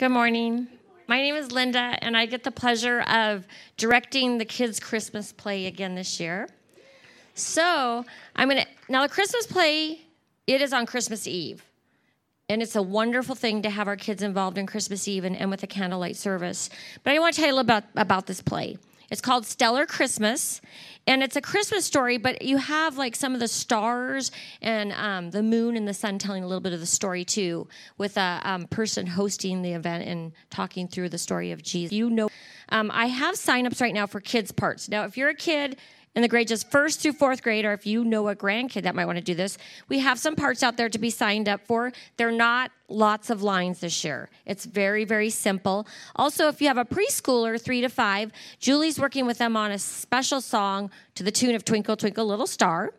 Good morning. My name is Linda, and I get the pleasure of directing the kids' Christmas play again this year. So I'm gonna now the Christmas play. It is on Christmas Eve, and it's a wonderful thing to have our kids involved in Christmas Eve and, and with the candlelight service. But I want to tell you a little about about this play. It's called Stellar Christmas, and it's a Christmas story, but you have like some of the stars and um, the moon and the sun telling a little bit of the story too, with a um, person hosting the event and talking through the story of Jesus. You know, um, I have signups right now for kids' parts. Now, if you're a kid, in the grade just first through fourth grade, or if you know a grandkid that might want to do this, we have some parts out there to be signed up for. They're not lots of lines this year. It's very, very simple. Also, if you have a preschooler, three to five, Julie's working with them on a special song to the tune of Twinkle, Twinkle, Little Star.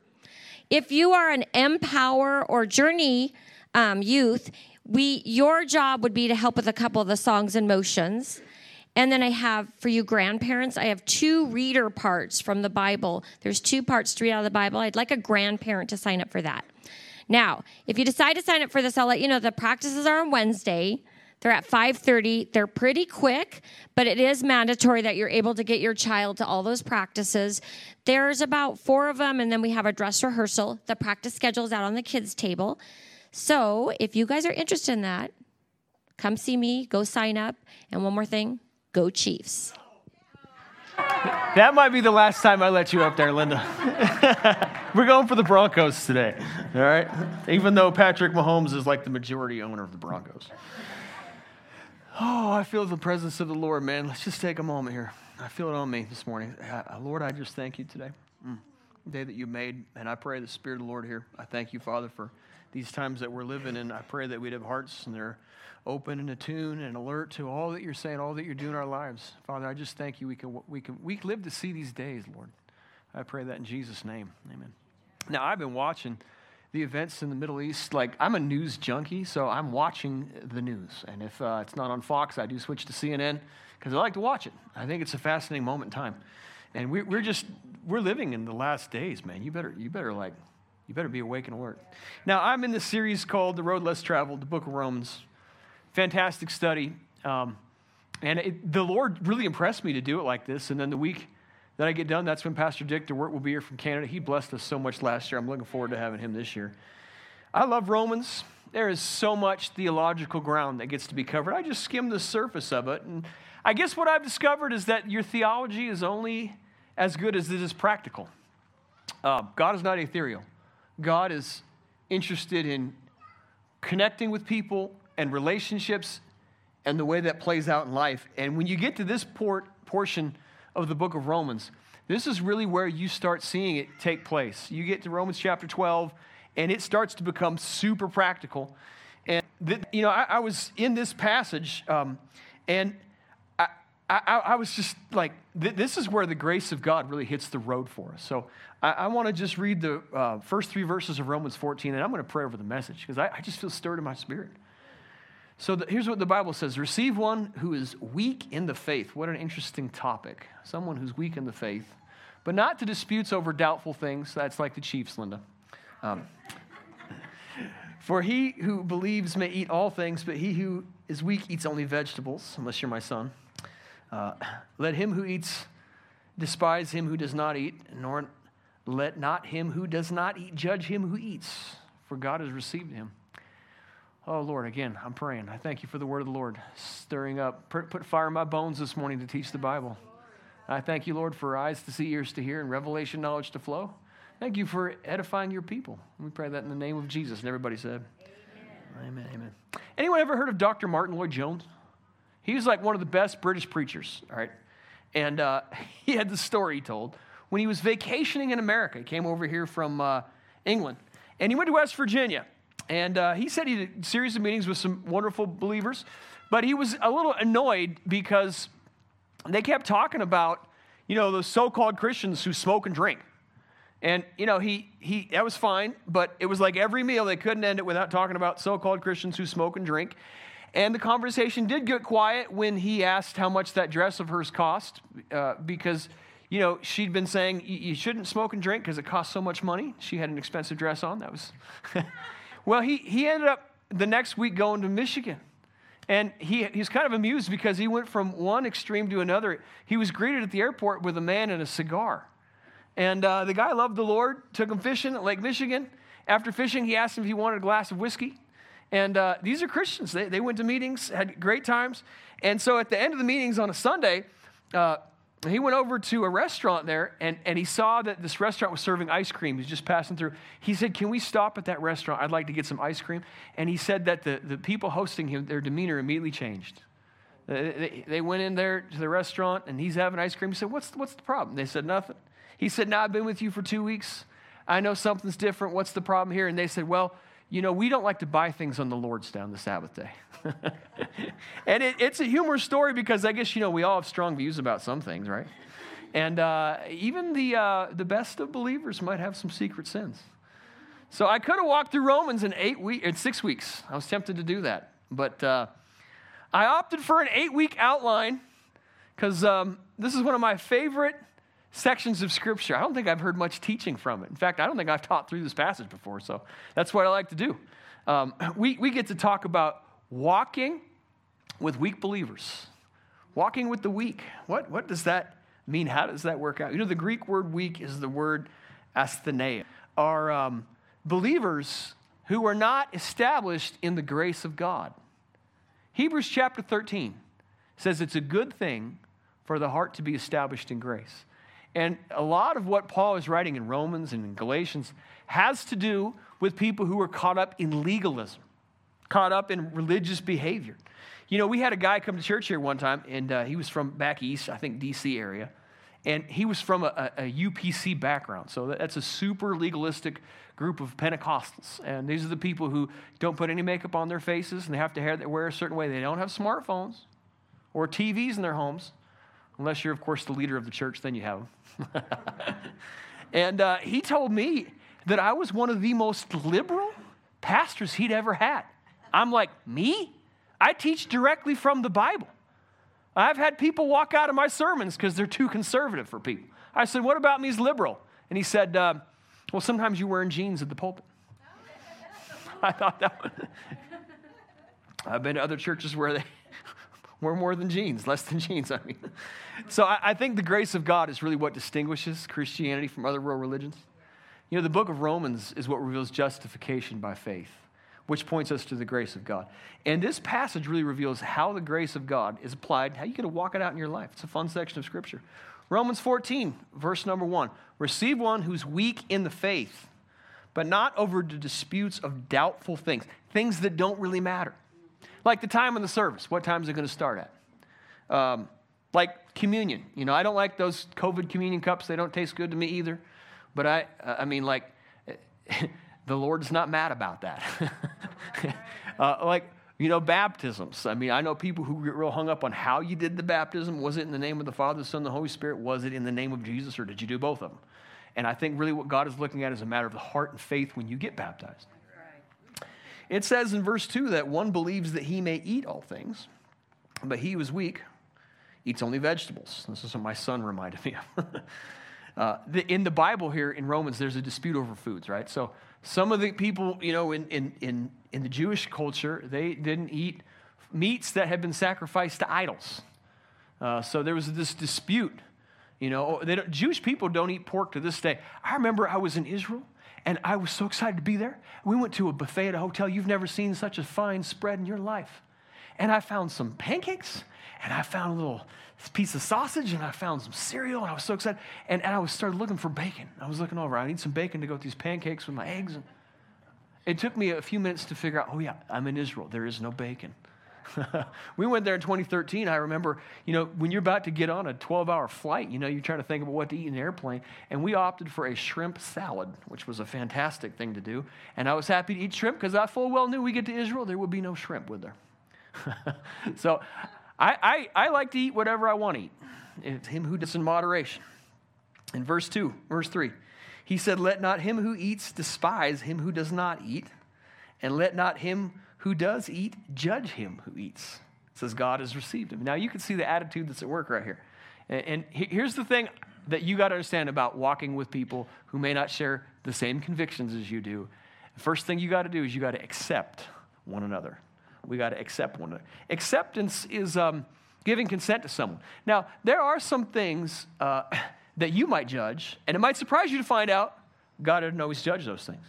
If you are an Empower or Journey um, youth, we your job would be to help with a couple of the songs and motions. And then I have, for you grandparents, I have two reader parts from the Bible. There's two parts to read out of the Bible. I'd like a grandparent to sign up for that. Now, if you decide to sign up for this, I'll let you know the practices are on Wednesday. They're at 5:30. They're pretty quick, but it is mandatory that you're able to get your child to all those practices. There's about 4 of them and then we have a dress rehearsal. The practice schedule is out on the kids table. So, if you guys are interested in that, come see me, go sign up. And one more thing, Go Chiefs. That might be the last time I let you up there, Linda. We're going for the Broncos today, all right? Even though Patrick Mahomes is like the majority owner of the Broncos. Oh, I feel the presence of the Lord, man. Let's just take a moment here. I feel it on me this morning. Uh, Lord, I just thank you today. Mm. The day that you made, and I pray the Spirit of the Lord here. I thank you, Father, for these times that we're living in. I pray that we'd have hearts and they're open and attuned and alert to all that you're saying, all that you're doing in our lives. Father, I just thank you. We can, we can we live to see these days, Lord. I pray that in Jesus' name. Amen. Now, I've been watching the events in the Middle East. Like, I'm a news junkie, so I'm watching the news. And if uh, it's not on Fox, I do switch to CNN because I like to watch it. I think it's a fascinating moment in time. And we, we're just, we're living in the last days, man. You better, you better like, you better be awake and alert. Now, I'm in this series called The Road Less Traveled, the book of Romans fantastic study. Um, and it, the Lord really impressed me to do it like this. And then the week that I get done, that's when Pastor Dick DeWirt will be here from Canada. He blessed us so much last year. I'm looking forward to having him this year. I love Romans. There is so much theological ground that gets to be covered. I just skimmed the surface of it. And I guess what I've discovered is that your theology is only as good as it is practical. Uh, God is not ethereal, God is interested in connecting with people and relationships and the way that plays out in life. And when you get to this port, portion of the book of Romans, this is really where you start seeing it take place. You get to Romans chapter 12, and it starts to become super practical. And, you know, I, I, was in this passage, um, and I, I, I, was just like, th- this is where the grace of God really hits the road for us. So I, want to just read the uh, first three verses of Romans 14, and I'm going to pray over the message because I just feel stirred in my spirit. So the, here's what the Bible says Receive one who is weak in the faith. What an interesting topic. Someone who's weak in the faith, but not to disputes over doubtful things. That's like the Chiefs, Linda. Um, For he who believes may eat all things, but he who is weak eats only vegetables, unless you're my son. Uh, let him who eats despise him who does not eat, nor let not him who does not eat judge him who eats, for God has received him. Oh, Lord, again, I'm praying. I thank you for the word of the Lord stirring up. Put fire in my bones this morning to teach the Bible. I thank you, Lord, for eyes to see, ears to hear, and revelation knowledge to flow. Thank you for edifying your people. We pray that in the name of Jesus. And everybody said, Amen. Amen. Amen. Anyone ever heard of Dr. Martyn Lloyd-Jones? He was like one of the best British preachers, all right? And uh, he had the story he told when he was vacationing in America. He came over here from uh, England, and he went to West Virginia. And uh, he said he had a series of meetings with some wonderful believers, but he was a little annoyed because they kept talking about, you know, those so-called Christians who smoke and drink. And, you know, he, he, that was fine, but it was like every meal, they couldn't end it without talking about so-called Christians who smoke and drink. And the conversation did get quiet when he asked how much that dress of hers cost, uh, because, you know, she'd been saying, you shouldn't smoke and drink because it costs so much money. She had an expensive dress on. That was... Well, he, he ended up the next week going to Michigan. And he, he's kind of amused because he went from one extreme to another. He was greeted at the airport with a man and a cigar. And uh, the guy loved the Lord, took him fishing at Lake Michigan. After fishing, he asked him if he wanted a glass of whiskey. And uh, these are Christians. They, they went to meetings, had great times. And so at the end of the meetings on a Sunday, uh, he went over to a restaurant there and, and he saw that this restaurant was serving ice cream. He's just passing through. He said, Can we stop at that restaurant? I'd like to get some ice cream. And he said that the, the people hosting him, their demeanor immediately changed. They, they went in there to the restaurant and he's having ice cream. He said, What's, what's the problem? They said, Nothing. He said, Now I've been with you for two weeks. I know something's different. What's the problem here? And they said, Well, you know, we don't like to buy things on the Lord's Day on the Sabbath day. and it, it's a humorous story because I guess, you know, we all have strong views about some things, right? And uh, even the, uh, the best of believers might have some secret sins. So I could have walked through Romans in eight weeks, in six weeks. I was tempted to do that. But uh, I opted for an eight week outline because um, this is one of my favorite sections of Scripture. I don't think I've heard much teaching from it. In fact, I don't think I've taught through this passage before, so that's what I like to do. Um, we, we get to talk about walking with weak believers, walking with the weak. What, what does that mean? How does that work out? You know, the Greek word weak is the word asthenia, are um, believers who are not established in the grace of God. Hebrews chapter 13 says it's a good thing for the heart to be established in grace. And a lot of what Paul is writing in Romans and in Galatians has to do with people who are caught up in legalism, caught up in religious behavior. You know, we had a guy come to church here one time, and uh, he was from back east, I think DC area, and he was from a, a, a UPC background. So that's a super legalistic group of Pentecostals. And these are the people who don't put any makeup on their faces, and they have to hair, wear a certain way. They don't have smartphones or TVs in their homes. Unless you're, of course, the leader of the church, then you have them. and uh, he told me that I was one of the most liberal pastors he'd ever had. I'm like, me? I teach directly from the Bible. I've had people walk out of my sermons because they're too conservative for people. I said, What about me as liberal? And he said, uh, Well, sometimes you're wearing jeans at the pulpit. I thought that one. I've been to other churches where they we're more than jeans, less than jeans, I mean. So I, I, think the grace of God is really what distinguishes Christianity from other world religions. You know, the book of Romans is what reveals justification by faith, which points us to the grace of God. And this passage really reveals how the grace of God is applied, how you get to walk it out in your life. It's a fun section of Scripture. Romans 14, verse number one Receive one who's weak in the faith, but not over the disputes of doubtful things, things that don't really matter. Like the time of the service. What time is it going to start at? Um, like communion. You know, I don't like those COVID communion cups. They don't taste good to me either. But I, I mean, like, the Lord's not mad about that. uh, like, you know, baptisms. I mean, I know people who get real hung up on how you did the baptism. Was it in the name of the Father, the Son, the Holy Spirit? Was it in the name of Jesus, or did you do both of them? And I think really what God is looking at is a matter of the heart and faith when you get baptized. It says in verse 2 that one believes that he may eat all things, but he who is weak eats only vegetables. This is what my son reminded me of. uh, the, in the Bible here in Romans, there's a dispute over foods, right? So some of the people, you know, in, in, in, in the Jewish culture, they didn't eat meats that had been sacrificed to idols. Uh, so there was this dispute. You know, Jewish people don't eat pork to this day. I remember I was in Israel and I was so excited to be there. We went to a buffet at a hotel. You've never seen such a fine spread in your life. And I found some pancakes, and I found a little piece of sausage, and I found some cereal, and I was so excited. And, and I was started looking for bacon. I was looking over. I need some bacon to go with these pancakes with my eggs. And it took me a few minutes to figure out, oh, yeah, I'm in Israel. There is no bacon. we went there in 2013. I remember, you know, when you're about to get on a 12 hour flight, you know, you're trying to think about what to eat in the airplane. And we opted for a shrimp salad, which was a fantastic thing to do. And I was happy to eat shrimp because I full well knew we get to Israel, there would be no shrimp, would there? so I, I, I, like to eat whatever I want to eat. It's him who does in moderation. In verse 2, verse 3, he said, Let not him who eats despise him who does not eat, and let not him who does eat, judge him who eats. It says God has received him. Now you can see the attitude that's at work right here. And, and here's the thing that you got to understand about walking with people who may not share the same convictions as you do. First thing you got to do is you got to accept one another. We got to accept one another. Acceptance is um, giving consent to someone. Now, there are some things uh, that you might judge, and it might surprise you to find out God didn't always judge those things.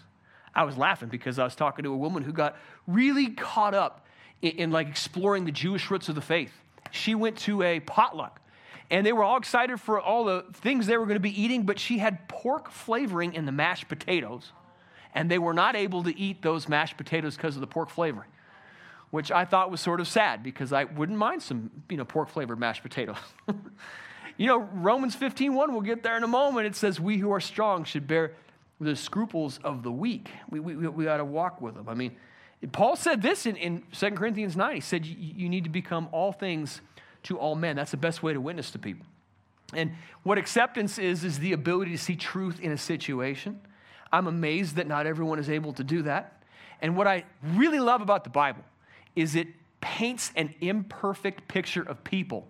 I was laughing because I was talking to a woman who got really caught up in, in like exploring the Jewish roots of the faith. She went to a potluck and they were all excited for all the things they were going to be eating, but she had pork flavoring in the mashed potatoes, and they were not able to eat those mashed potatoes because of the pork flavoring, which I thought was sort of sad because I wouldn't mind some, you know, pork flavored mashed potatoes. you know, Romans 15:1, we'll get there in a moment. It says, "We who are strong should bear the scruples of the weak." We we, we got to walk with them. I mean, Paul said this in, in 2 Corinthians 9. He said, You need to become all things to all men. That's the best way to witness to people. And what acceptance is, is the ability to see truth in a situation. I'm amazed that not everyone is able to do that. And what I really love about the Bible is it paints an imperfect picture of people.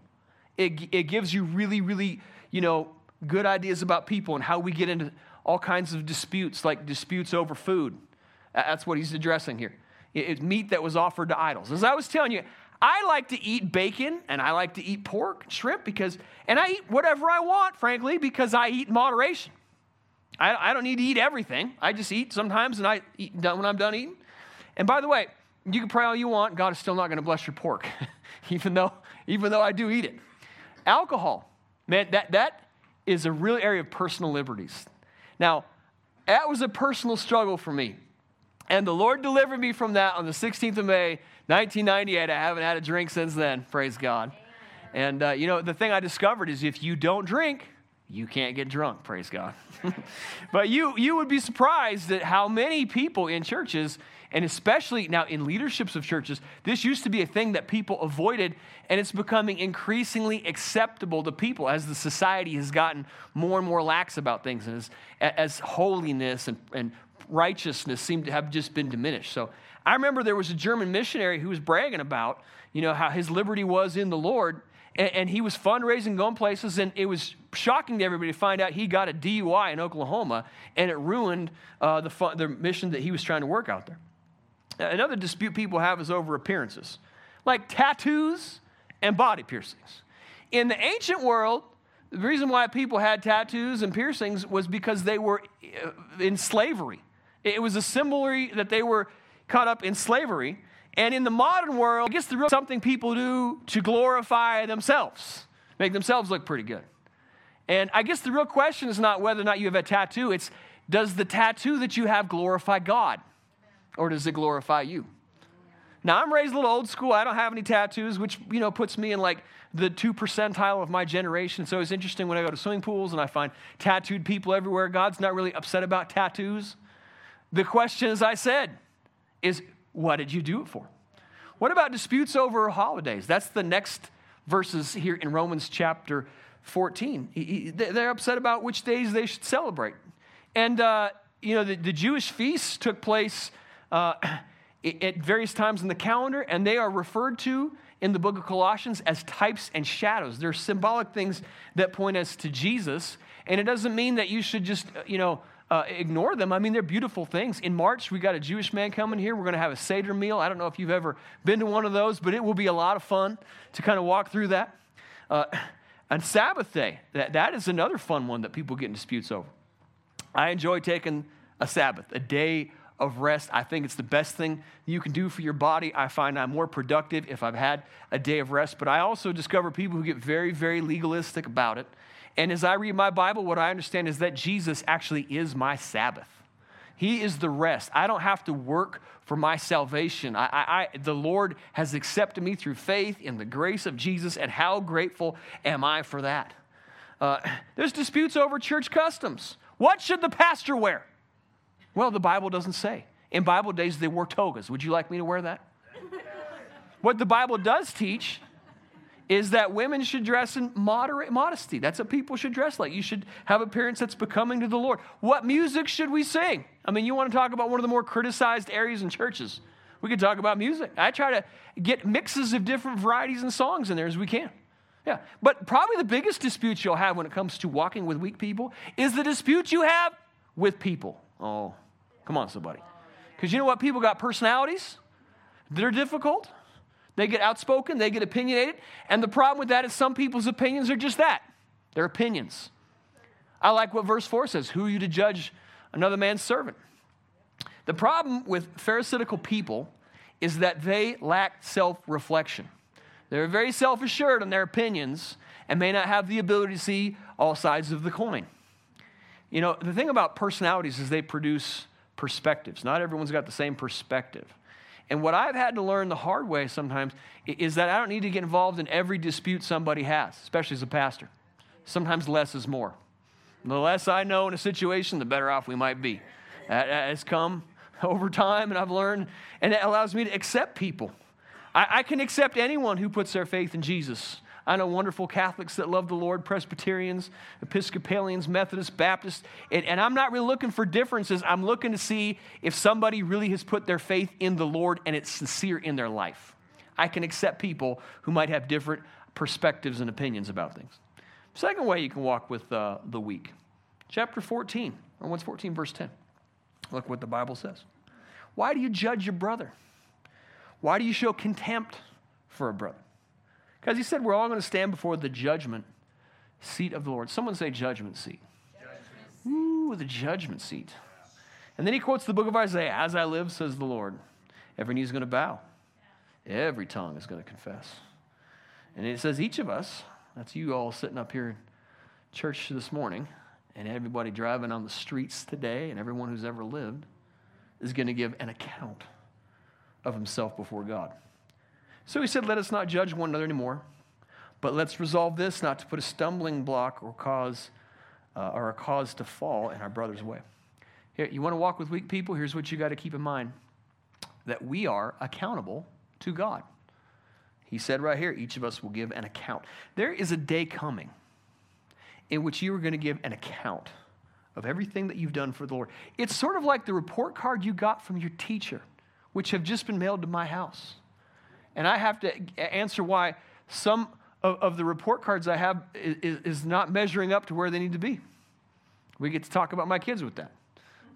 It, it gives you really, really, you know, good ideas about people and how we get into all kinds of disputes, like disputes over food. That's what he's addressing here. It's meat that was offered to idols. As I was telling you, I like to eat bacon and I like to eat pork, shrimp, because, and I eat whatever I want, frankly, because I eat in moderation. I, I don't need to eat everything. I just eat sometimes and I eat done when I'm done eating. And by the way, you can pray all you want, God is still not going to bless your pork, even, though, even though I do eat it. Alcohol, man, that, that is a real area of personal liberties. Now, that was a personal struggle for me. And the Lord delivered me from that on the 16th of May, 1998. I haven't had a drink since then, praise God. And, uh, you know, the thing I discovered is if you don't drink, you can't get drunk, praise God. but you, you would be surprised at how many people in churches, and especially now in leaderships of churches, this used to be a thing that people avoided, and it's becoming increasingly acceptable to people as the society has gotten more and more lax about things, and as, as holiness and, and righteousness seem to have just been diminished. So I remember there was a German missionary who was bragging about, you know, how his liberty was in the Lord. And, and he was fundraising, going places, and it was shocking to everybody to find out he got a DUI in Oklahoma, and it ruined uh, the, fun, the mission that he was trying to work out there. Another dispute people have is over appearances, like tattoos and body piercings. In the ancient world, the reason why people had tattoos and piercings was because they were uh, in slavery. It was a symbol that they were caught up in slavery. And in the modern world, I guess the real something people do to glorify themselves, make themselves look pretty good. And I guess the real question is not whether or not you have a tattoo, it's does the tattoo that you have glorify God or does it glorify you? Now, I'm raised a little old school. I don't have any tattoos, which, you know, puts me in like the two percentile of my generation. So it's interesting when I go to swimming pools and I find tattooed people everywhere. God's not really upset about tattoos. The question, as I said, is what did you do it for? What about disputes over holidays? That's the next verses here in Romans chapter 14. They're upset about which days they should celebrate. And, uh, you know, the, the, Jewish feasts took place uh, at various times in the calendar, and they are referred to in the book of Colossians as types and shadows. They're symbolic things that point us to Jesus. And it doesn't mean that you should just, uh, you know, uh, ignore them. I mean, they're beautiful things. In March, we got a Jewish man coming here. We're going to have a Seder meal. I don't know if you've ever been to one of those, but it will be a lot of fun to kind of walk through that. Uh, and Sabbath day, that, that is another fun one that people get in disputes over. I enjoy taking a Sabbath, a day of rest. I think it's the best thing you can do for your body. I find I'm more productive if I've had a day of rest. But I also discover people who get very, very legalistic about it. And as I read my Bible, what I understand is that Jesus actually is my Sabbath. He is the rest. I don't have to work for my salvation. I, I, I, the Lord has accepted me through faith in the grace of Jesus, and how grateful am I for that? Uh, there's disputes over church customs. What should the pastor wear? Well, the Bible doesn't say. In Bible days, they wore togas. Would you like me to wear that? what the Bible does teach is that women should dress in moderate modesty. That's what people should dress like. You should have appearance that's becoming to the Lord. What music should we sing? I mean, you want to talk about one of the more criticized areas in churches. We could talk about music. I try to get mixes of different varieties and songs in there as we can. Yeah. But probably the biggest dispute you'll have when it comes to walking with weak people is the dispute you have with people. Oh, come on, somebody. Because you know what? People got personalities. They're difficult. They get outspoken, they get opinionated. And the problem with that is some people's opinions are just that they're opinions. I like what verse 4 says Who are you to judge another man's servant? The problem with Pharisaical people is that they lack self reflection. They're very self assured in their opinions and may not have the ability to see all sides of the coin. You know, the thing about personalities is they produce perspectives. Not everyone's got the same perspective. And what I've had to learn the hard way sometimes is that I don't need to get involved in every dispute somebody has, especially as a pastor. Sometimes less is more. The less I know in a situation, the better off we might be. That has come over time, and I've learned, and it allows me to accept people. I, I can accept anyone who puts their faith in Jesus. I know wonderful Catholics that love the Lord, Presbyterians, Episcopalians, Methodists, Baptists, and, and, I'm not really looking for differences. I'm looking to see if somebody really has put their faith in the Lord and it's sincere in their life. I can accept people who might have different perspectives and opinions about things. Second way you can walk with uh, the weak. Chapter 14, Romans 14, verse 10. Look what the Bible says. Why do you judge your brother? Why do you show contempt for a brother? Because he said we're all going to stand before the judgment seat of the Lord. Someone say judgment seat. Judgment. Ooh, the judgment seat. And then he quotes the book of Isaiah As I live, says the Lord, every knee is going to bow, every tongue is going to confess. And it says, each of us, that's you all sitting up here in church this morning, and everybody driving on the streets today, and everyone who's ever lived, is going to give an account of himself before God. So he said, Let us not judge one another anymore, but let's resolve this not to put a stumbling block or cause uh, or a cause to fall in our brother's way. Here, you want to walk with weak people? Here's what you got to keep in mind that we are accountable to God. He said right here, each of us will give an account. There is a day coming in which you are going to give an account of everything that you've done for the Lord. It's sort of like the report card you got from your teacher, which have just been mailed to my house. And I have to answer why some of, of the report cards I have is, is, not measuring up to where they need to be. We get to talk about my kids with that.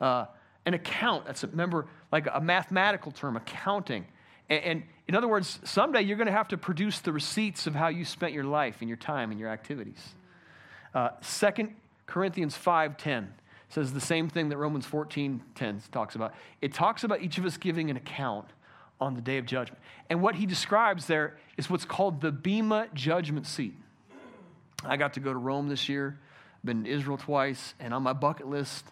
Uh, an account, that's a, remember, like a mathematical term, accounting. And, and in other words, someday you're going to have to produce the receipts of how you spent your life and your time and your activities. Uh, 2 Corinthians 5.10 says the same thing that Romans 14.10 talks about. It talks about each of us giving an account on the day of judgment. And what he describes there is what's called the Bema judgment seat. I got to go to Rome this year, been to Israel twice, and on my bucket list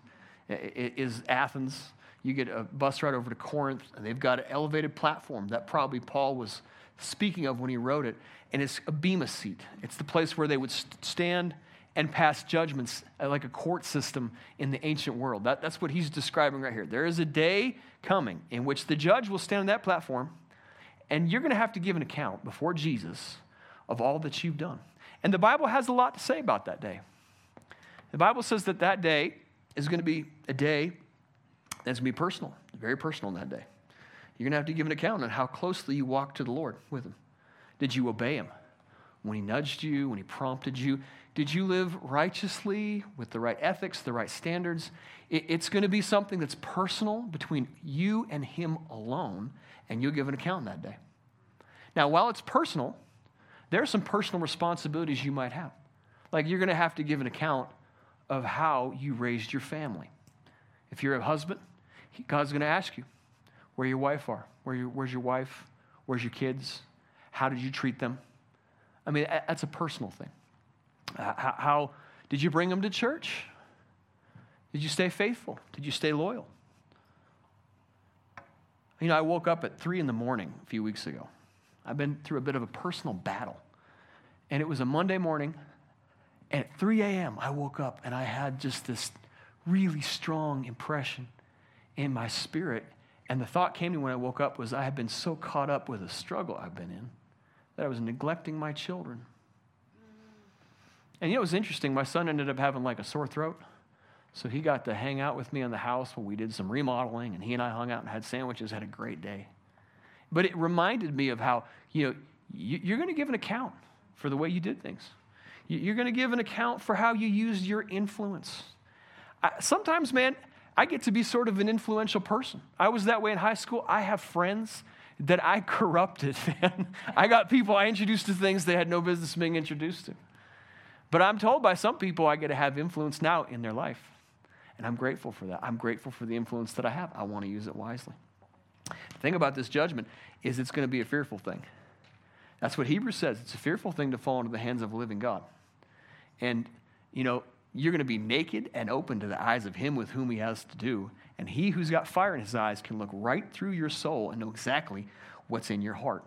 is Athens. You get a bus ride over to Corinth, and they've got an elevated platform that probably Paul was speaking of when he wrote it. And it's a Bema seat. It's the place where they would stand and pass judgments uh, like a court system in the ancient world. That, that's what he's describing right here. There is a day coming in which the judge will stand on that platform, and you're going to have to give an account before Jesus of all that you've done. And the Bible has a lot to say about that day. The Bible says that that day is going to be a day that's going to be personal, very personal in that day. You're going to have to give an account on how closely you walked to the Lord with Him. Did you obey Him? When He nudged you, when He prompted you, did you live righteously with the right ethics, the right standards? It's going to be something that's personal between you and Him alone, and you'll give an account that day. Now, while it's personal, there are some personal responsibilities you might have. Like you're going to have to give an account of how you raised your family. If you're a husband, God's going to ask you where your wife are. Where your, where's your wife? Where's your kids? How did you treat them? I mean, that's a personal thing. How, how did you bring them to church? Did you stay faithful? Did you stay loyal? You know, I woke up at three in the morning a few weeks ago. I've been through a bit of a personal battle. And it was a Monday morning. And at 3 a.m., I woke up and I had just this really strong impression in my spirit. And the thought came to me when I woke up was I had been so caught up with a struggle I've been in that I was neglecting my children. And you know, it was interesting. My son ended up having like a sore throat. So he got to hang out with me in the house when we did some remodeling, and he and I hung out and had sandwiches, had a great day. But it reminded me of how, you know, you're going to give an account for the way you did things. You're going to give an account for how you used your influence. sometimes, man, I get to be sort of an influential person. I was that way in high school. I have friends that I corrupted, man. I got people I introduced to things they had no business being introduced to. But I'm told by some people I get to have influence now in their life. And I'm grateful for that. I'm grateful for the influence that I have. I want to use it wisely. The thing about this judgment is it's going to be a fearful thing. That's what Hebrews says. It's a fearful thing to fall into the hands of a living God. And, you know, you're going to be naked and open to the eyes of him with whom he has to do. And he who's got fire in his eyes can look right through your soul and know exactly what's in your heart.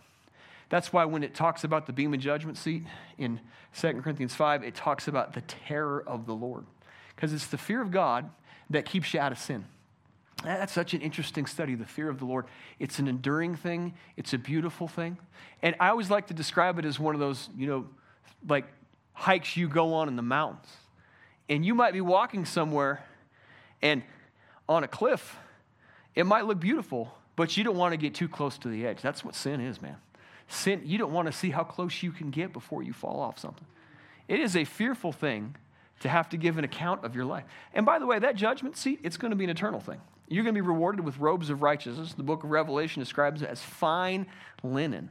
That's why when it talks about the Bema judgment seat in 2 Corinthians 5, it talks about the terror of the Lord. Because it's the fear of God that keeps you out of sin. That's such an interesting study, the fear of the Lord. It's an enduring thing, it's a beautiful thing. And I always like to describe it as one of those, you know, like hikes you go on in the mountains. And you might be walking somewhere and on a cliff, it might look beautiful, but you don't want to get too close to the edge. That's what sin is, man. Sin, you don't want to see how close you can get before you fall off something. It is a fearful thing to have to give an account of your life. And by the way, that judgment seat, it's going to be an eternal thing. You're going to be rewarded with robes of righteousness. The book of Revelation describes it as fine linen.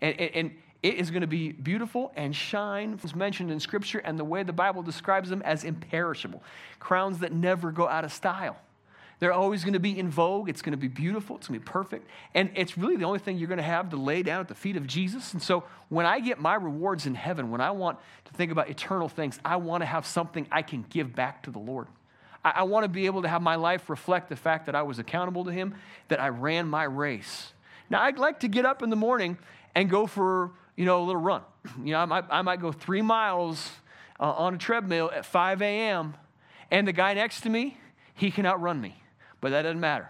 And, and, and it is going to be beautiful and shine, as mentioned in Scripture, and the way the Bible describes them as imperishable. Crowns that never go out of style. They're always going to be in vogue. It's going to be beautiful. It's going to be perfect. And it's really the only thing you're going to have to lay down at the feet of Jesus. And so when I get my rewards in heaven, when I want to think about eternal things, I want to have something I can give back to the Lord. I, I want to be able to have my life reflect the fact that I was accountable to Him, that I ran my race. Now, I'd like to get up in the morning and go for, you know, a little run. You know, I might, I might go three miles uh, on a treadmill at 5 a.m., and the guy next to me, he can outrun me but that doesn't matter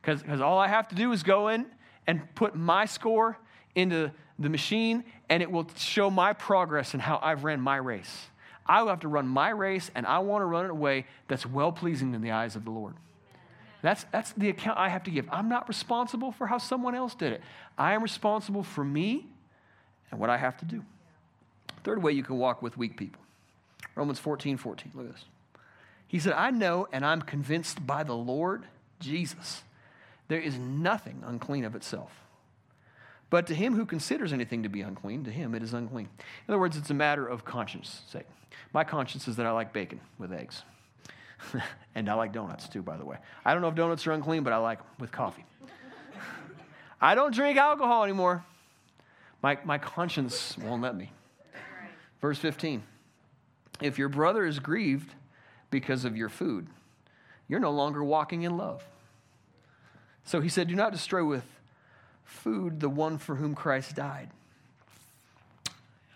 because all I have to do is go in and put my score into the machine and it will show my progress and how I've ran my race. I will have to run my race and I want to run it a way that's well pleasing in the eyes of the Lord. That's, that's the account I have to give. I'm not responsible for how someone else did it. I am responsible for me and what I have to do. Third way you can walk with weak people Romans 14 14. Look at this. He said, I know and I'm convinced by the Lord Jesus there is nothing unclean of itself. But to him who considers anything to be unclean, to him it is unclean. In other words, it's a matter of conscience sake. My conscience is that I like bacon with eggs. and I like donuts too, by the way. I don't know if donuts are unclean, but I like them with coffee. I don't drink alcohol anymore. My, my conscience won't let me. Verse 15 If your brother is grieved because of your food. You're no longer walking in love. So he said, Do not destroy with food the one for whom Christ died.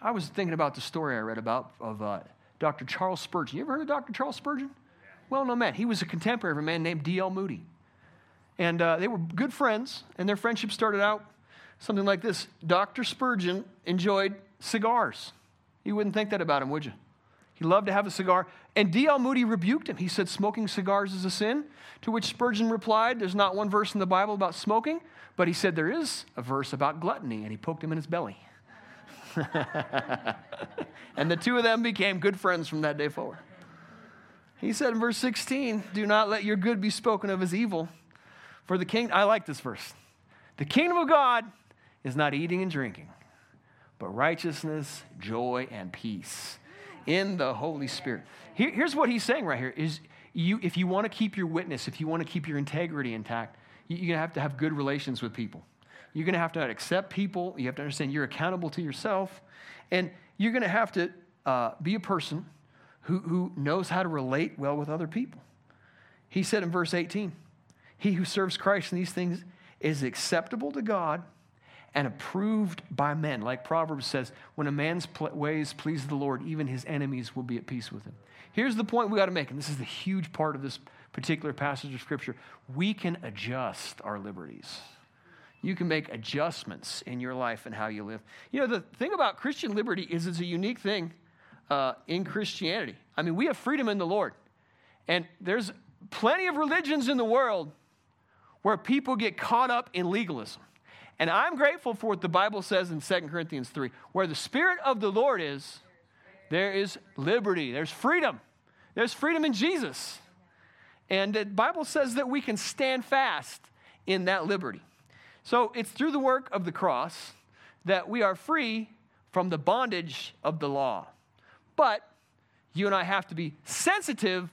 I was thinking about the story I read about of uh, Dr. Charles Spurgeon. You ever heard of Dr. Charles Spurgeon? Well known man. He was a contemporary of a man named D.L. Moody. And uh, they were good friends, and their friendship started out something like this Dr. Spurgeon enjoyed cigars. You wouldn't think that about him, would you? He loved to have a cigar. And D.L. Moody rebuked him. He said, Smoking cigars is a sin. To which Spurgeon replied, There's not one verse in the Bible about smoking, but he said, There is a verse about gluttony. And he poked him in his belly. and the two of them became good friends from that day forward. He said in verse 16, Do not let your good be spoken of as evil. For the king, I like this verse. The kingdom of God is not eating and drinking, but righteousness, joy, and peace in the Holy Spirit. Here, here's what he's saying right here is you, if you want to keep your witness, if you want to keep your integrity intact, you're going to have to have good relations with people. You're going to have to accept people. You have to understand you're accountable to yourself. And you're going to have to uh, be a person who, who knows how to relate well with other people. He said in verse 18, He who serves Christ in these things is acceptable to God and approved by men. Like Proverbs says, when a man's ways please the Lord, even his enemies will be at peace with him. Here's the point we got to make, and this is the huge part of this particular passage of Scripture. We can adjust our liberties. You can make adjustments in your life and how you live. You know, the thing about Christian liberty is it's a unique thing uh, in Christianity. I mean, we have freedom in the Lord. And there's plenty of religions in the world where people get caught up in legalism. And I'm grateful for what the Bible says in 2 Corinthians 3 where the Spirit of the Lord is, there is liberty, there's freedom. There's freedom in Jesus. And the Bible says that we can stand fast in that liberty. So it's through the work of the cross that we are free from the bondage of the law. But you and I have to be sensitive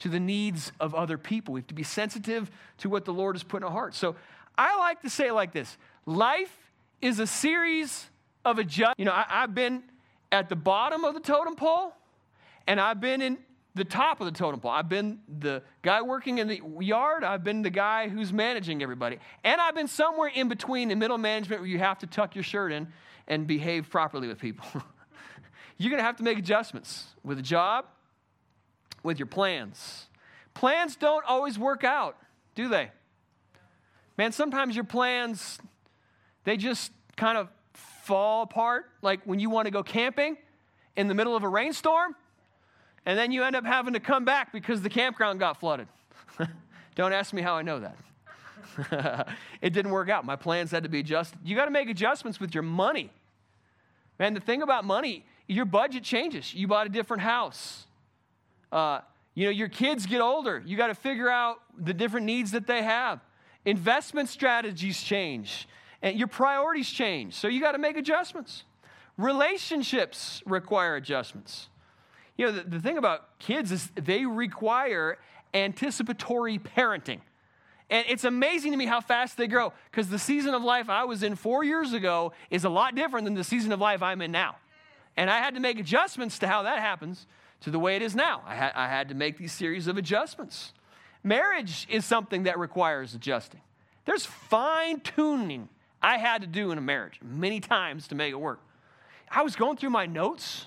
to the needs of other people. We have to be sensitive to what the Lord has put in our hearts. So I like to say it like this life is a series of adjustments. You know, I, have been at the bottom of the totem pole, and I've been in the top of the totem pole. I've been the guy working in the yard, I've been the guy who's managing everybody. And I've been somewhere in between in middle management where you have to tuck your shirt in and behave properly with people. You're going to have to make adjustments with a job, with your plans. Plans don't always work out, do they? Man, sometimes your plans, they just kind of fall apart. Like when you want to go camping in the middle of a rainstorm, and then you end up having to come back because the campground got flooded. don't ask me how I know that. it didn't work out. My plans had to be adjusted. You got to make adjustments with your money. Man, the thing about money, your budget changes. You bought a different house. Uh, you know, your kids get older. You got to figure out the different needs that they have. Investment strategies change, and your priorities change. So you got to make adjustments. Relationships require adjustments. You know, the, the thing about kids is they require anticipatory parenting. And it's amazing to me how fast they grow because the season of life I was in four years ago is a lot different than the season of life I'm in now. And I had to make adjustments to how that happens to the way it is now. I, ha- I had to make these series of adjustments. Marriage is something that requires adjusting. There's fine tuning I had to do in a marriage many times to make it work. I was going through my notes,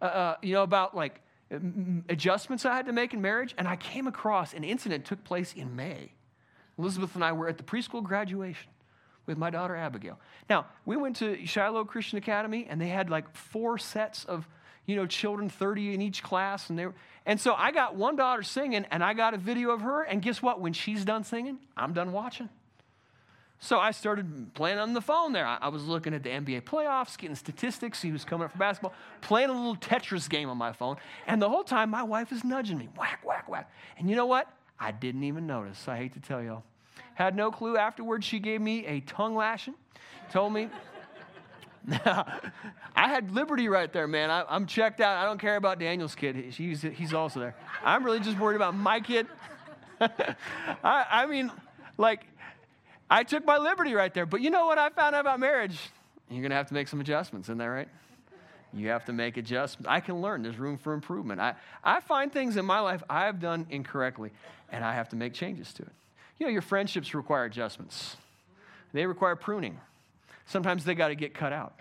uh, uh, you know, about like adjustments I had to make in marriage, and I came across an incident took place in May. Elizabeth and I were at the preschool graduation with my daughter Abigail. Now, we went to Shiloh Christian Academy, and they had like four sets of you know, children, 30 in each class. And, they were, and so I got one daughter singing, and I got a video of her. And guess what? When she's done singing, I'm done watching. So I started playing on the phone there. I, I was looking at the NBA playoffs, getting statistics. He was coming up for basketball, playing a little Tetris game on my phone. And the whole time, my wife is nudging me whack, whack, whack. And you know what? I didn't even notice. I hate to tell y'all. Had no clue. Afterwards, she gave me a tongue lashing, told me now, I had Liberty right there, man. I, am checked out. I don't care about Daniel's kid. He's, he's also there. I'm really just worried about my kid. I, I mean, like, I took my liberty right there. But you know what I found out about marriage? You're going to have to make some adjustments, isn't that right? You have to make adjustments. I can learn. There's room for improvement. I, I find things in my life I've done incorrectly, and I have to make changes to it. You know, your friendships require adjustments, they require pruning. Sometimes they got to get cut out.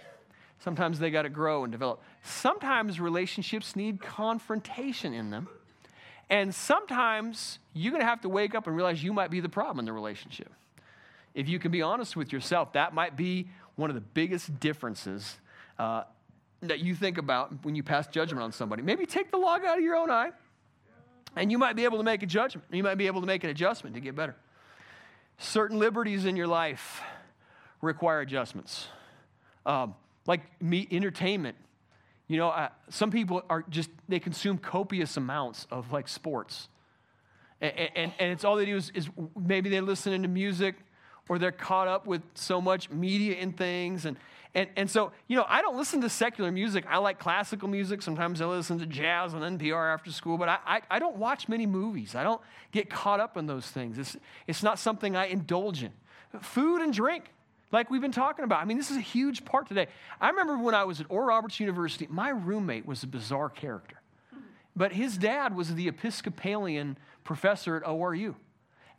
Sometimes they got to grow and develop. Sometimes relationships need confrontation in them. And sometimes you're going to have to wake up and realize you might be the problem in the relationship. If you can be honest with yourself, that might be one of the biggest differences uh, that you think about when you pass judgment on somebody. Maybe take the log out of your own eye, and you might be able to make a judgment. You might be able to make an adjustment to get better. Certain liberties in your life require adjustments. Um, like me, entertainment. You know, uh, some people are just, they consume copious amounts of like sports. And, and, and it's all they do is, is maybe they're listening to music or they're caught up with so much media and things. And, and, and so, you know, I don't listen to secular music. I like classical music. Sometimes I listen to jazz on NPR after school, but I, I, I don't watch many movies. I don't get caught up in those things. It's, it's not something I indulge in. Food and drink like we've been talking about. I mean, this is a huge part today. I remember when I was at Oral Roberts University, my roommate was a bizarre character. But his dad was the Episcopalian professor at ORU.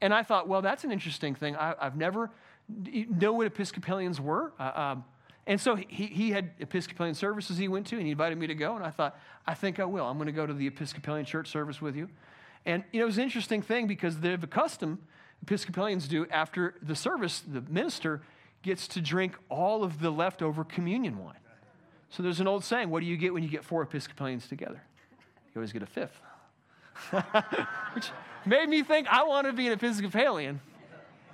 And I thought, well, that's an interesting thing. I, have never know what Episcopalians were. Uh, um, and so he, he had Episcopalian services he went to, and he invited me to go. And I thought, I think I will. I'm going to go to the Episcopalian church service with you. And you know, it was an interesting thing because they have a custom Episcopalians do after the service, the minister gets to drink all of the leftover communion wine. So there's an old saying what do you get when you get four Episcopalians together? You always get a fifth. Which made me think I want to be an Episcopalian,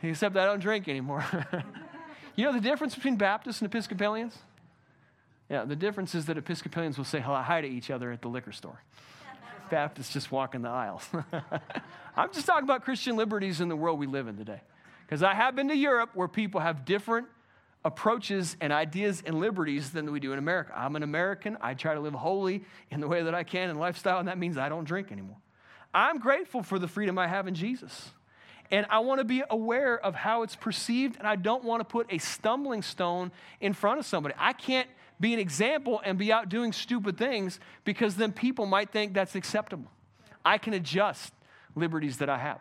except I don't drink anymore. you know the difference between Baptists and Episcopalians? Yeah, the difference is that Episcopalians will say hello hi to each other at the liquor store. Baptists just walk in the aisles. I'm just talking about Christian liberties in the world we live in today. Because I have been to Europe where people have different approaches and ideas and liberties than we do in America. I'm an American. I try to live holy in the way that I can in lifestyle, and that means I don't drink anymore. I'm grateful for the freedom I have in Jesus. And I want to be aware of how it's perceived, and I don't want to put a stumbling stone in front of somebody. I can't be an example and be out doing stupid things because then people might think that's acceptable. I can adjust liberties that I have,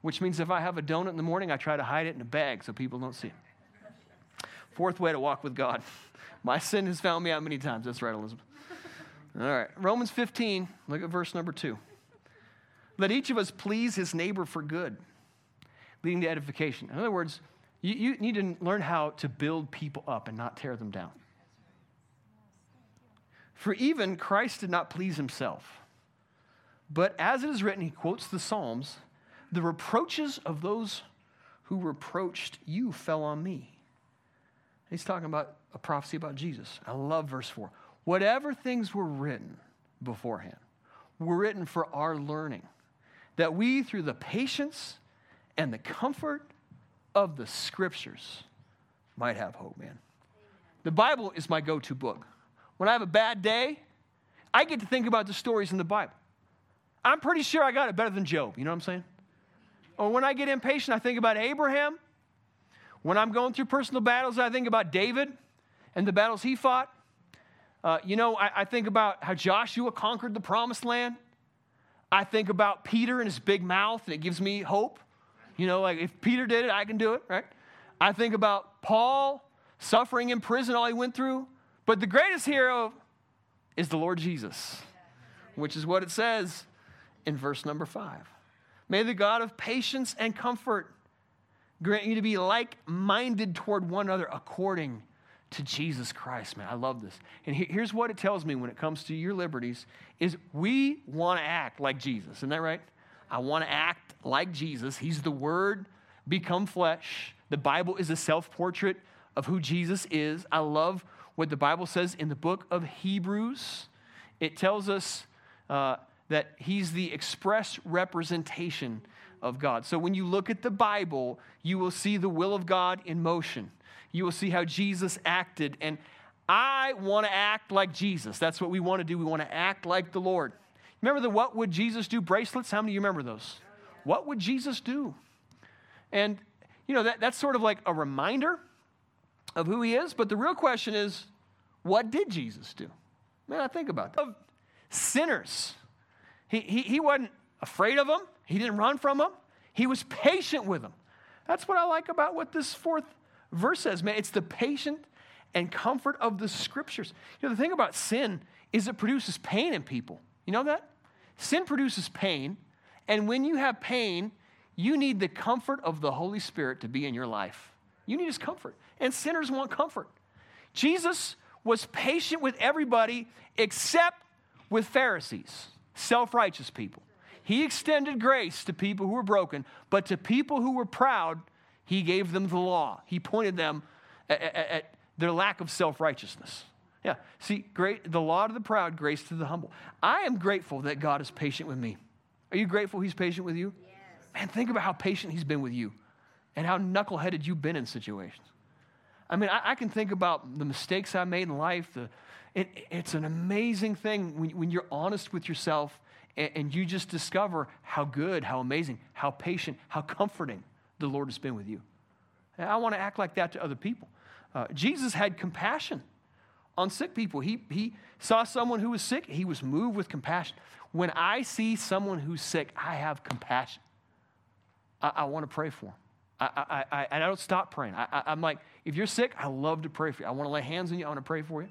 which means if I have a donut in the morning, I try to hide it in a bag so people don't see it. Fourth way to walk with God. My sin has found me out many times. That's right, Elizabeth. All right. Romans 15, look at verse number two. Let each of us please his neighbor for good, leading to edification. In other words, you, you need to learn how to build people up and not tear them down. For even Christ did not please himself. But as it is written, he quotes the Psalms the reproaches of those who reproached you fell on me. He's talking about a prophecy about Jesus. I love verse 4. Whatever things were written beforehand were written for our learning, that we, through the patience and the comfort of the scriptures, might have hope, man. The Bible is my go to book. When I have a bad day, I get to think about the stories in the Bible. I'm pretty sure I got it better than Job. You know what I'm saying? Or when I get impatient, I think about Abraham when I'm going through personal battles, I think about David and the battles he fought. Uh, you know, I, I think about how Joshua conquered the promised land. I think about Peter and his big mouth, and it gives me hope. You know, like if Peter did it, I can do it, right? I think about Paul suffering in prison, all he went through. But the greatest hero is the Lord Jesus, which is what it says in verse number five. May the God of patience and comfort grant you to be like minded toward one another according to Jesus Christ, man. I love this. And here's what it tells me when it comes to your liberties is we want to act like Jesus. Isn't that right? I want to act like Jesus. He's the word become flesh. The Bible is a self-portrait of who Jesus is. I love what the Bible says in the book of Hebrews. It tells us uh, that he's the express representation of God. So when you look at the Bible, you will see the will of God in motion. You will see how Jesus acted. And I want to act like Jesus. That's what we want to do. We want to act like the Lord. Remember the What Would Jesus Do bracelets? How many of you remember those? What would Jesus do? And, you know, that, that's sort of like a reminder of who he is. But the real question is, what did Jesus do? Man, I think about that. Of sinners. He, he, he wasn't afraid of them. He didn't run from them, he was patient with them. That's what I like about what this fourth verse says, man. It's the patient and comfort of the scriptures. You know, the thing about sin is it produces pain in people. You know that? Sin produces pain, and when you have pain, you need the comfort of the Holy Spirit to be in your life. You need his comfort. And sinners want comfort. Jesus was patient with everybody except with Pharisees, self righteous people. He extended grace to people who were broken, but to people who were proud, he gave them the law. He pointed them at, at, at their lack of self righteousness. Yeah, see, great, the law to the proud, grace to the humble. I am grateful that God is patient with me. Are you grateful He's patient with you? Yes. Man, think about how patient He's been with you and how knuckleheaded you've been in situations. I mean, I, I can think about the mistakes I made in life. The, it, it's an amazing thing when, when you're honest with yourself and, and you just discover how good, how amazing, how patient, how comforting the Lord has been with you. And I want to act like that to other people. Uh, Jesus had compassion on sick people. He, he saw someone who was sick, he was moved with compassion. When I see someone who's sick, I have compassion. I, I want to pray for them. I, I, I, I don't stop praying. I, am like, if you're sick, I love to pray for you. I want to lay hands on you. I want to pray for you.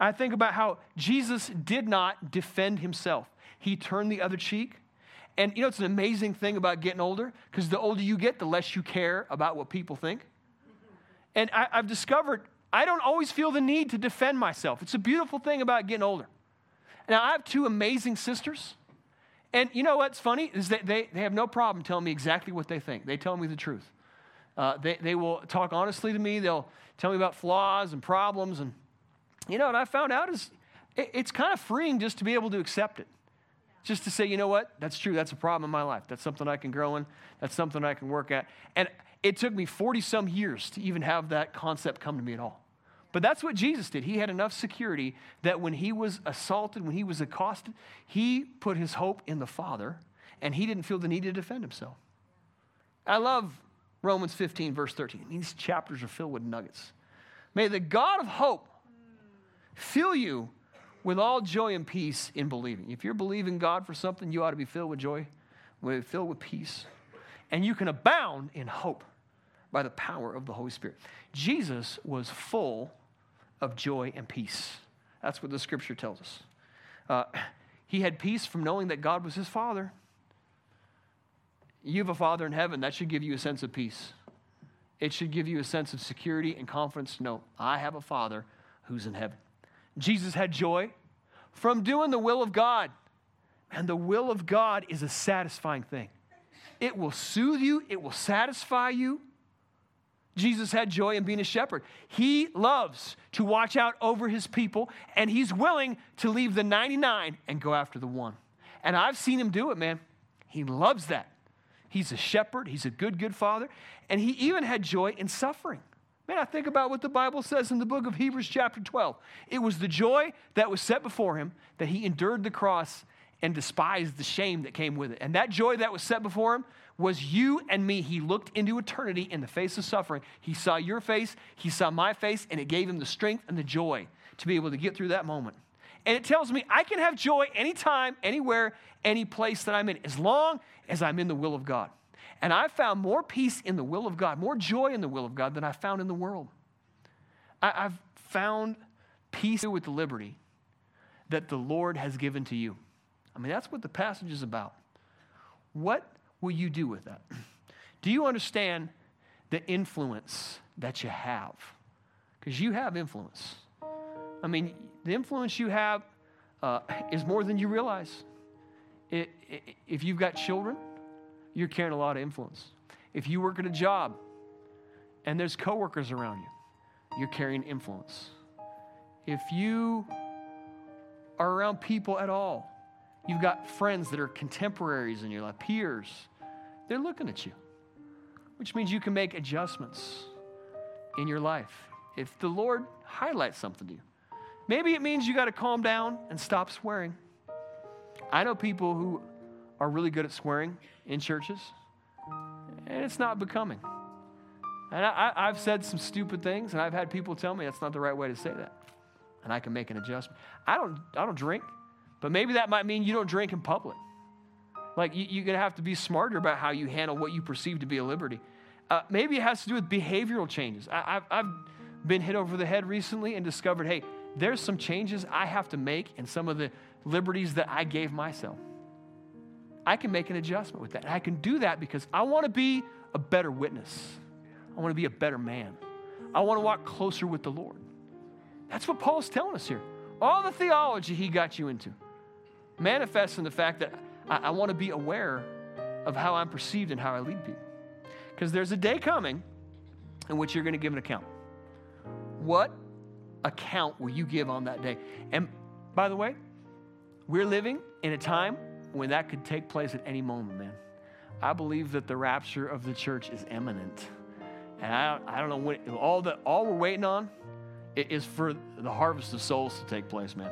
I think about how Jesus did not defend himself he turned the other cheek. And you know, it's an amazing thing about getting older because the older you get, the less you care about what people think. And I, have discovered I don't always feel the need to defend myself. It's a beautiful thing about getting older. Now, I have two amazing sisters. And you know what's funny is that they, they have no problem telling me exactly what they think. They tell me the truth. Uh, they, they will talk honestly to me. They'll tell me about flaws and problems. And you know what I found out is it, it's kind of freeing just to be able to accept it just to say, you know what? That's true. That's a problem in my life. That's something I can grow in. That's something I can work at. And it took me 40 some years to even have that concept come to me at all. But that's what Jesus did. He had enough security that when he was assaulted, when he was accosted, he put his hope in the Father and he didn't feel the need to defend himself. I love Romans 15, verse 13. These chapters are filled with nuggets. May the God of hope fill you with all joy and peace in believing. If you're believing God for something, you ought to be filled with joy, filled with peace. And you can abound in hope by the power of the Holy Spirit. Jesus was full of joy and peace. That's what the scripture tells us. Uh, he had peace from knowing that God was his father. You have a father in heaven, that should give you a sense of peace. It should give you a sense of security and confidence to know, I have a father who's in heaven. Jesus had joy from doing the will of God. And the will of God is a satisfying thing. It will soothe you, it will satisfy you. Jesus had joy in being a shepherd. He loves to watch out over his people, and he's willing to leave the 99 and go after the one. And I've seen him do it, man. He loves that. He's a shepherd, he's a good, good father, and he even had joy in suffering. Man, I think about what the Bible says in the book of Hebrews, chapter 12. It was the joy that was set before him that he endured the cross and despised the shame that came with it. And that joy that was set before him was you and me. He looked into eternity in the face of suffering. He saw your face, he saw my face, and it gave him the strength and the joy to be able to get through that moment. And it tells me I can have joy anytime, anywhere, any place that I'm in, as long as I'm in the will of God. And I found more peace in the will of God, more joy in the will of God than I found in the world. I, have found peace with the liberty that the Lord has given to you. I mean, that's what the passage is about. What will you do with that? Do you understand the influence that you have? Because you have influence. I mean, the influence you have uh, is more than you realize. It, it, if you've got children, you're carrying a lot of influence. If you work at a job and there's coworkers around you, you're carrying influence. If you are around people at all You've got friends that are contemporaries in your life, peers. They're looking at you, which means you can make adjustments in your life. If the Lord highlights something to you, maybe it means you got to calm down and stop swearing. I know people who are really good at swearing in churches, and it's not becoming. And I, have said some stupid things, and I've had people tell me that's not the right way to say that. And I can make an adjustment. I don't, I don't drink. But maybe that might mean you don't drink in public. Like you, are going to have to be smarter about how you handle what you perceive to be a liberty. Uh, maybe it has to do with behavioral changes. I, have I've been hit over the head recently and discovered hey, there's some changes I have to make in some of the liberties that I gave myself. I can make an adjustment with that. I can do that because I want to be a better witness. I want to be a better man. I want to walk closer with the Lord. That's what Paul's telling us here. All the theology he got you into manifests in the fact that I, I want to be aware of how I'm perceived and how I lead people. Because there's a day coming in which you're going to give an account. What account will you give on that day? And by the way, we're living in a time when that could take place at any moment, man. I believe that the rapture of the church is imminent. And I don't, I don't know when, all, that all we're waiting on is for the harvest of souls to take place, man.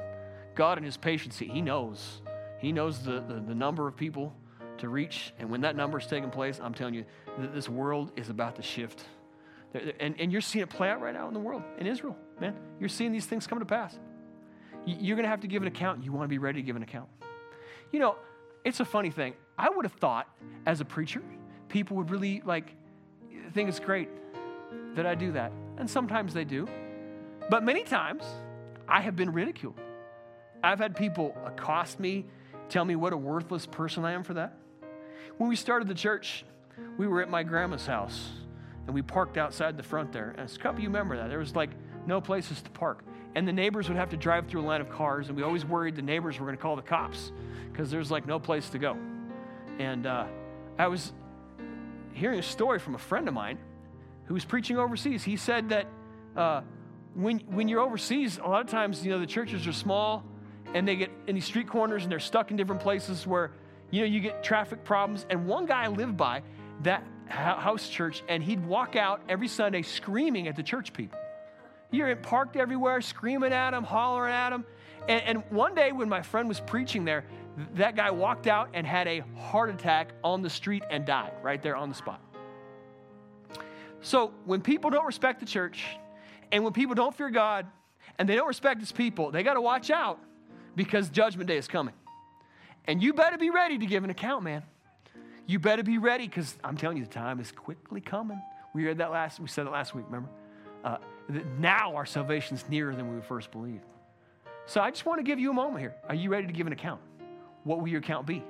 God in His patience, He knows. He knows the, the, the number of people to reach. And when that number is taking place, I'm telling you, that this world is about to shift. And, and you're seeing it play out right now in the world, in Israel, man. You're seeing these things come to pass. You're going to have to give an account. You want to be ready to give an account. You know, it's a funny thing. I would have thought, as a preacher, people would really like think it's great that I do that. And sometimes they do. But many times, I have been ridiculed. I've had people accost me, tell me what a worthless person I am for that. When we started the church, we were at my grandma's house and we parked outside the front there. And a couple you remember that. There was like no places to park. And the neighbors would have to drive through a line of cars, and we always worried the neighbors were going to call the cops because there's like no place to go. And uh, I was hearing a story from a friend of mine who was preaching overseas. He said that uh, when, when you're overseas, a lot of times, you know, the churches are small and they get in these street corners and they're stuck in different places where, you know, you get traffic problems. And one guy lived by that house church, and he'd walk out every Sunday screaming at the church people. You're parked everywhere, screaming at them, hollering at them. And, and one day when my friend was preaching there, that guy walked out and had a heart attack on the street and died right there on the spot. So when people don't respect the church, and when people don't fear God, and they don't respect his people, they got to watch out because judgment day is coming. And you better be ready to give an account, man. You better be ready because I'm telling you, the time is quickly coming. We heard that last, we said it last week, remember? Uh, now our salvation is nearer than we first believed. So I just want to give you a moment here. Are you ready to give an account? What will your account be?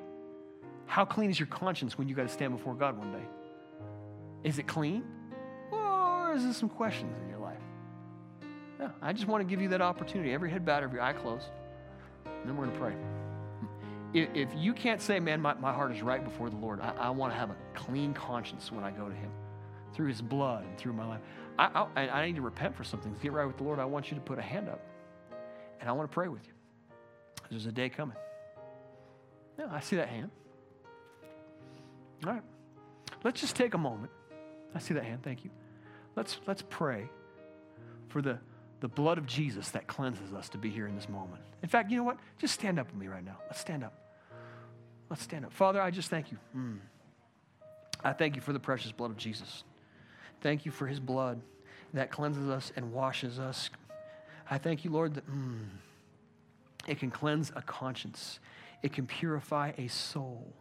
How clean is your conscience when you got to stand before God one day? Is it clean? Or is there some questions in your life? I just want to give you that opportunity. Every head bowed, every eye closed. And then we're going to pray. If, if you can't say, man, my, my heart is right before the Lord, I, I want to have a clean conscience when I go to Him through His blood and through my life. I, I, I need to repent for something. To get right with the Lord, I want you to put a hand up. And I want to pray with you. There's a day coming. Yeah, I see that hand. All right. Let's just take a moment. I see that hand. Thank you. Let's, let's pray for the, the blood of Jesus that cleanses us to be here in this moment. In fact, you know what? Just stand up with me right now. Let's stand up. Let's stand up. Father, I just thank you. Mm. I thank you for the precious blood of Jesus. Thank you for his blood that cleanses us and washes us. I thank you, Lord, that mm, it can cleanse a conscience, it can purify a soul.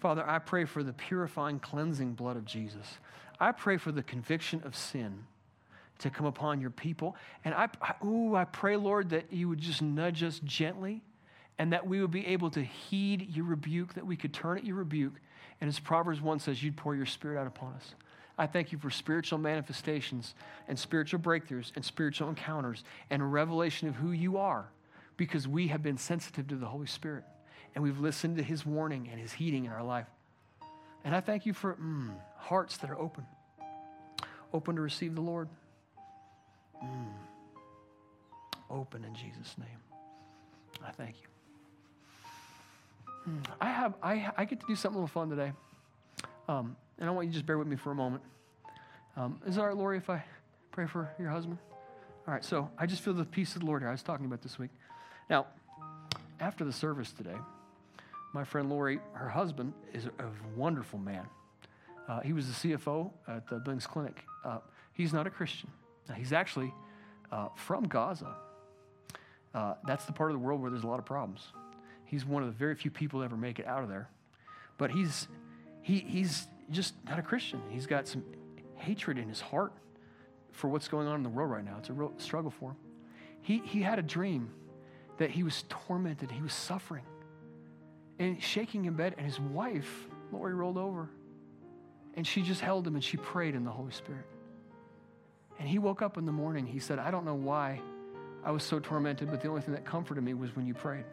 Father, I pray for the purifying, cleansing blood of Jesus. I pray for the conviction of sin to come upon your people. And I, I, ooh, I pray, Lord, that you would just nudge us gently and that we would be able to heed your rebuke, that we could turn at your rebuke. And as Proverbs 1 says, you'd pour your spirit out upon us. I thank you for spiritual manifestations and spiritual breakthroughs and spiritual encounters and a revelation of who you are because we have been sensitive to the Holy Spirit and we've listened to his warning and his heeding in our life. And I thank you for mm, hearts that are open, open to receive the Lord. Mm, open in Jesus' name. I thank you. Mm, I have I, I get to do something a little fun today. Um, and I want you to just bear with me for a moment. Um, is it all right, Lori, if I pray for your husband? All right, so I just feel the peace of the Lord here. I was talking about this week. Now, after the service today, my friend Lori, her husband, is a wonderful man. Uh, he was the CFO at the Billings Clinic. Uh, he's not a Christian. Now, he's actually uh, from Gaza. Uh, that's the part of the world where there's a lot of problems. He's one of the very few people to ever make it out of there. But he's, he, he's just not a Christian. He's got some hatred in his heart for what's going on in the world right now. It's a real struggle for him. He, he had a dream that he was tormented, he was suffering, and shaking in bed, and his wife, Lori, rolled over. And she just held him and she prayed in the Holy Spirit. And he woke up in the morning. He said, I don't know why I was so tormented, but the only thing that comforted me was when you prayed.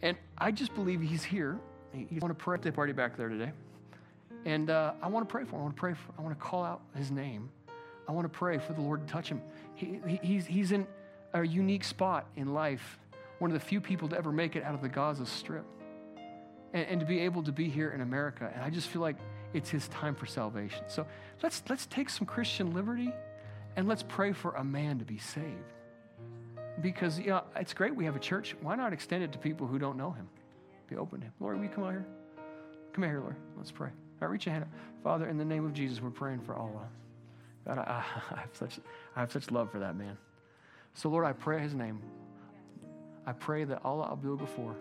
And I just believe he's here He's on a birthday party back there today. And uh, I want to pray for him. I want to pray for I want to call out his name. I want to pray for the Lord to touch him. He, he, he's, he's in a unique spot in life, one of the few people to ever make it out of the Gaza Strip. And, and to be able to be here in America. And I just feel like it's his time for salvation. So let's, let's take some Christian liberty and let's pray for a man to be saved. Because you know, it's great we have a church. Why not extend it to people who don't know him? Be open to Him. Lord, will you come out here? Come out here, Lord. Let's pray. All right, reach your hand up. Father, in the name of Jesus, we're praying for all of us. God, I, I, have such, I have such love for that man. So, Lord, I pray his name. I pray that Allah Abdul Ghaffar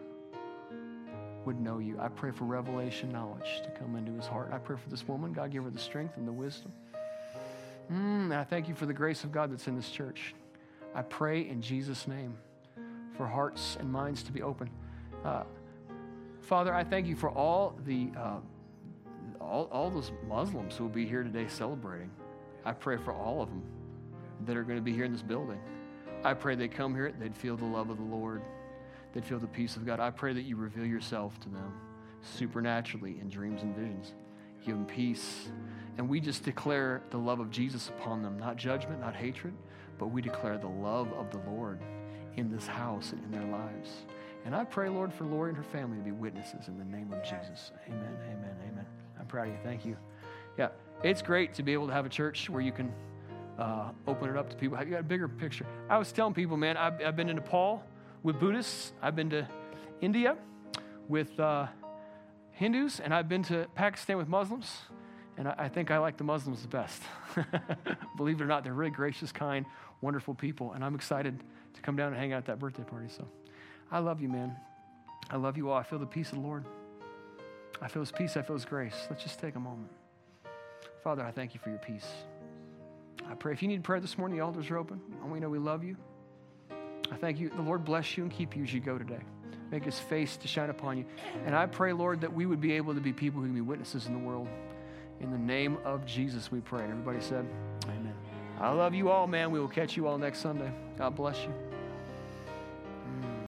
would know you. I pray for revelation knowledge to come into his heart. I pray for this woman. God, give her the strength and the wisdom. Mm, I thank you for the grace of God that's in this church. I pray in Jesus' name for hearts and minds to be open. Uh, Father, I thank you for all the uh, all, all those Muslims who will be here today celebrating. I pray for all of them that are going to be here in this building. I pray they come here, they'd feel the love of the Lord, they'd feel the peace of God. I pray that you reveal yourself to them supernaturally in dreams and visions. Give them peace. And we just declare the love of Jesus upon them, not judgment, not hatred, but we declare the love of the Lord in this house and in their lives. And I pray, Lord, for Lori and her family to be witnesses in the name of Jesus. Amen, amen, amen. I'm proud of you. Thank you. Yeah, it's great to be able to have a church where you can uh, open it up to people. Have you got a bigger picture? I was telling people, man, I've, I've been to Nepal with Buddhists, I've been to India with uh, Hindus, and I've been to Pakistan with Muslims. And I, I think I like the Muslims the best. Believe it or not, they're really gracious, kind, wonderful people. And I'm excited to come down and hang out at that birthday party. So I love you, man. I love you all. I feel the peace of the Lord. I feel his peace. I feel his grace. Let's just take a moment. Father, I thank you for your peace. I pray if you need prayer this morning, the altars are open. And we know we love you. I thank you. The Lord bless you and keep you as you go today. Make his face to shine upon you. And I pray, Lord, that we would be able to be people who can be witnesses in the world. In the name of Jesus, we pray. Everybody said, Amen. I love you all, man. We will catch you all next Sunday. God bless you.